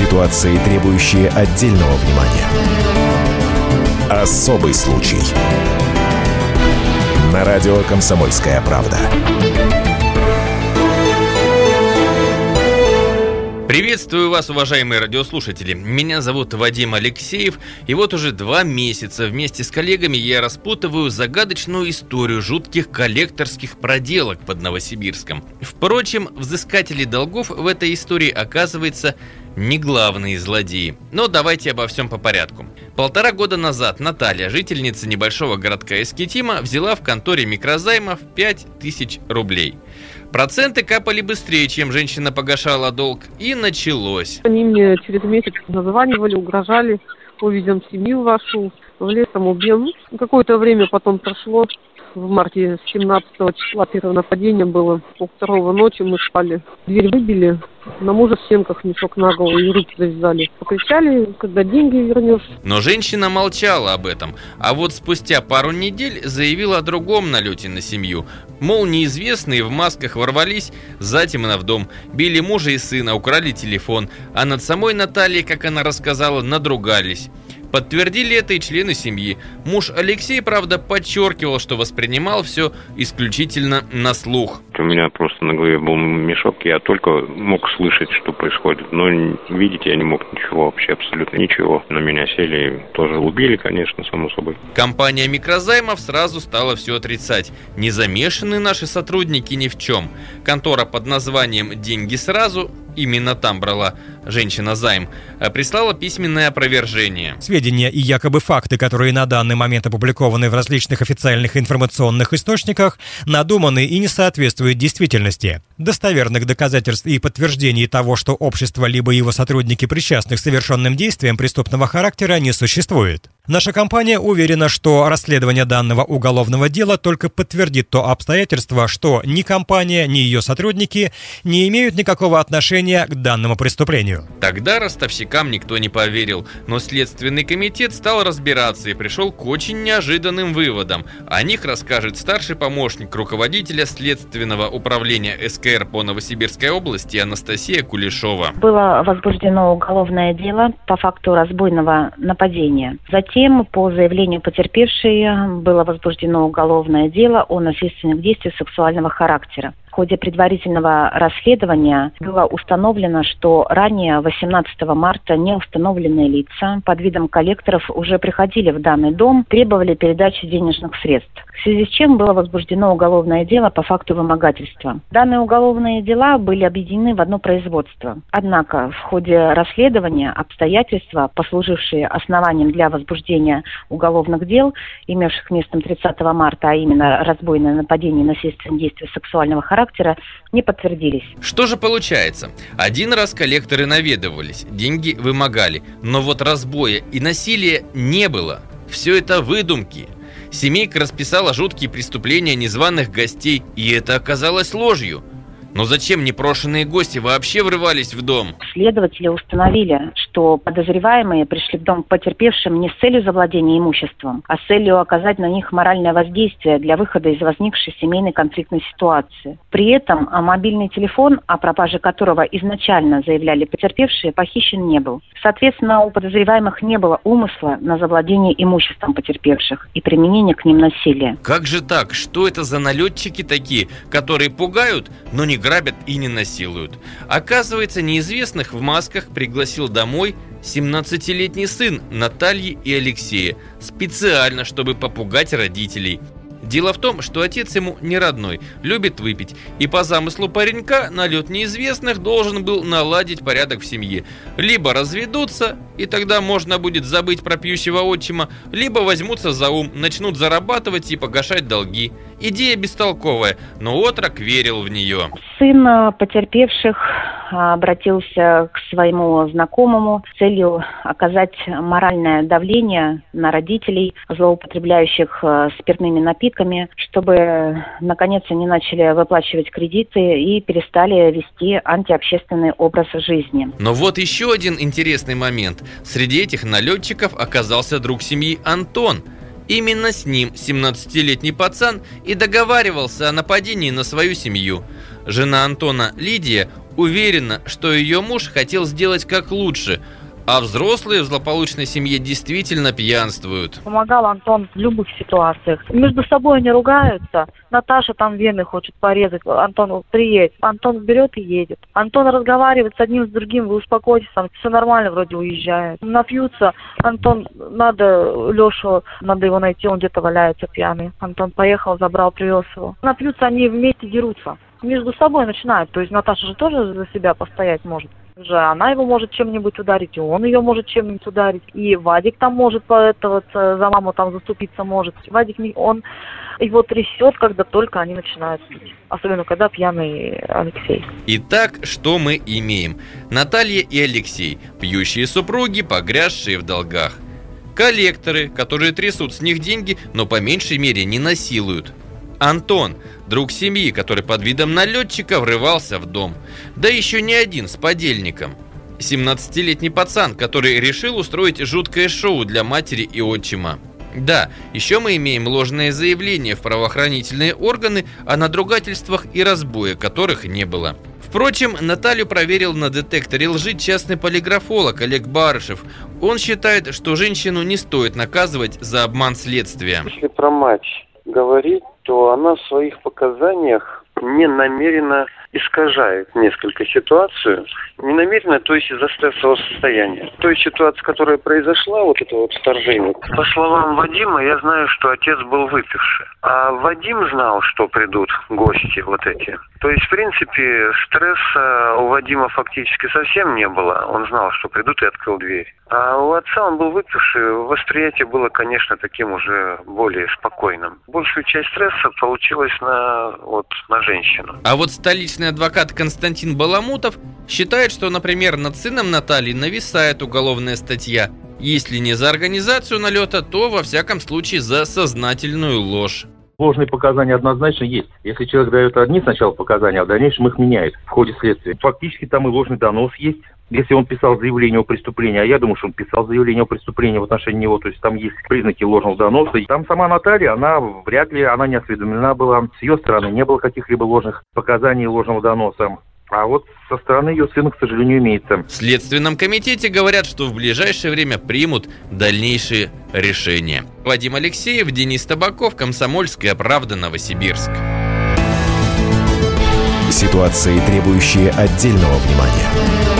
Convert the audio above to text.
Ситуации, требующие отдельного внимания. Особый случай. На радио «Комсомольская правда». Приветствую вас, уважаемые радиослушатели. Меня зовут Вадим Алексеев, и вот уже два месяца вместе с коллегами я распутываю загадочную историю жутких коллекторских проделок под Новосибирском. Впрочем, взыскатели долгов в этой истории оказывается не главные злодеи. Но давайте обо всем по порядку. Полтора года назад Наталья, жительница небольшого городка Эскетима, взяла в конторе микрозаймов 5000 рублей – Проценты капали быстрее, чем женщина погашала долг, и началось. Они мне через месяц названивали, угрожали, увидим семью вашу, в лесом убьем. Какое-то время потом прошло, в марте 17 числа первое нападение было. Пол второго ночи мы спали. Дверь выбили, на мужа в стенках мешок на голову и руки завязали. Покричали, когда деньги вернешь. Но женщина молчала об этом. А вот спустя пару недель заявила о другом налете на семью. Мол, неизвестные в масках ворвались затемно в дом, били мужа и сына, украли телефон, а над самой Натальей, как она рассказала, надругались. Подтвердили это и члены семьи. Муж Алексей, правда, подчеркивал, что воспринимал все исключительно на слух. У меня просто на голове был мешок, я только мог слышать, что происходит, но видеть я не мог ничего, вообще абсолютно ничего. На меня сели, тоже убили, конечно, само собой. Компания микрозаймов сразу стала все отрицать. Не замешаны наши сотрудники ни в чем. Контора под названием «Деньги сразу» именно там брала женщина займ, э, прислала письменное опровержение. Сведения и якобы факты, которые на данный момент опубликованы в различных официальных информационных источниках, надуманы и не соответствуют действительности. Достоверных доказательств и подтверждений того, что общество либо его сотрудники причастны к совершенным действиям преступного характера, не существует. Наша компания уверена, что расследование данного уголовного дела только подтвердит то обстоятельство, что ни компания, ни ее сотрудники не имеют никакого отношения к данному преступлению. Тогда ростовщикам никто не поверил, но Следственный комитет стал разбираться и пришел к очень неожиданным выводам. О них расскажет старший помощник руководителя Следственного управления СКР по Новосибирской области Анастасия Кулешова. Было возбуждено уголовное дело по факту разбойного нападения. Затем Затем, по заявлению потерпевшей, было возбуждено уголовное дело о насильственных действиях сексуального характера. В ходе предварительного расследования было установлено, что ранее 18 марта неустановленные лица под видом коллекторов уже приходили в данный дом, требовали передачи денежных средств. В связи с чем было возбуждено уголовное дело по факту вымогательства. Данные уголовные дела были объединены в одно производство. Однако в ходе расследования обстоятельства, послужившие основанием для возбуждения уголовных дел, имевших место 30 марта, а именно разбойное нападение и насильственные действия сексуального характера, характера не подтвердились. Что же получается? Один раз коллекторы наведывались, деньги вымогали, но вот разбоя и насилия не было. Все это выдумки. Семейка расписала жуткие преступления незваных гостей, и это оказалось ложью. Но зачем непрошенные гости вообще врывались в дом? Следователи установили, что подозреваемые пришли в дом потерпевшим не с целью завладения имуществом, а с целью оказать на них моральное воздействие для выхода из возникшей семейной конфликтной ситуации. При этом а мобильный телефон, о пропаже которого изначально заявляли потерпевшие, похищен не был. Соответственно, у подозреваемых не было умысла на завладение имуществом потерпевших и применение к ним насилия. Как же так? Что это за налетчики такие, которые пугают, но не грабят и не насилуют. Оказывается, неизвестных в масках пригласил домой 17-летний сын Натальи и Алексея, специально, чтобы попугать родителей – Дело в том, что отец ему не родной, любит выпить, и по замыслу паренька налет неизвестных должен был наладить порядок в семье. Либо разведутся, и тогда можно будет забыть про пьющего отчима, либо возьмутся за ум, начнут зарабатывать и погашать долги. Идея бестолковая, но отрок верил в нее. Сын потерпевших обратился к своему знакомому с целью оказать моральное давление на родителей, злоупотребляющих э, спиртными напитками, чтобы наконец они начали выплачивать кредиты и перестали вести антиобщественный образ жизни. Но вот еще один интересный момент. Среди этих налетчиков оказался друг семьи Антон – Именно с ним 17-летний пацан и договаривался о нападении на свою семью. Жена Антона, Лидия, уверена, что ее муж хотел сделать как лучше – а взрослые в злополучной семье действительно пьянствуют. Помогал Антон в любых ситуациях. Между собой они ругаются. Наташа там вены хочет порезать. Антон, приедет. Антон берет и едет. Антон разговаривает с одним, с другим. Вы успокойтесь, там все нормально вроде уезжает. Напьются. Антон, надо Лешу, надо его найти, он где-то валяется пьяный. Антон поехал, забрал, привез его. Напьются, они вместе дерутся между собой начинают. То есть Наташа же тоже за себя постоять может же она его может чем-нибудь ударить, и он ее может чем-нибудь ударить, и Вадик там может по этого за маму там заступиться может. Вадик он его трясет, когда только они начинают пить. Особенно, когда пьяный Алексей. Итак, что мы имеем? Наталья и Алексей, пьющие супруги, погрязшие в долгах. Коллекторы, которые трясут с них деньги, но по меньшей мере не насилуют. Антон, друг семьи, который под видом налетчика врывался в дом. Да еще не один с подельником. 17-летний пацан, который решил устроить жуткое шоу для матери и отчима. Да, еще мы имеем ложное заявление в правоохранительные органы о надругательствах и разбое, которых не было. Впрочем, Наталью проверил на детекторе лжи частный полиграфолог Олег Барышев. Он считает, что женщину не стоит наказывать за обман следствия. Если про мать говорить, то она в своих показаниях не намеренно искажает несколько ситуацию, не намеренно, то есть из-за стрессового состояния. То есть ситуация, которая произошла, вот это вот вторжение, по словам Вадима, я знаю, что отец был выпивший. А Вадим знал, что придут гости вот эти. То есть, в принципе, стресса у Вадима фактически совсем не было. Он знал, что придут и открыл дверь. А у отца он был выпивший, восприятие было, конечно, таким уже более спокойным. Большую часть стресса получилось на, вот, на женщину. А вот столичный адвокат Константин Баламутов считает, что, например, над сыном Натальи нависает уголовная статья. Если не за организацию налета, то, во всяком случае, за сознательную ложь. Ложные показания однозначно есть. Если человек дает одни сначала показания, а в дальнейшем их меняет в ходе следствия. Фактически там и ложный донос есть. Если он писал заявление о преступлении, а я думаю, что он писал заявление о преступлении в отношении него, то есть там есть признаки ложного доноса. И там сама Наталья, она вряд ли, она не осведомлена была. С ее стороны не было каких-либо ложных показаний ложного доноса. А вот со стороны ее сына, к сожалению, имеется. В Следственном комитете говорят, что в ближайшее время примут дальнейшие решения. Вадим Алексеев, Денис Табаков, Комсомольская правда, Новосибирск. Ситуации, требующие отдельного внимания.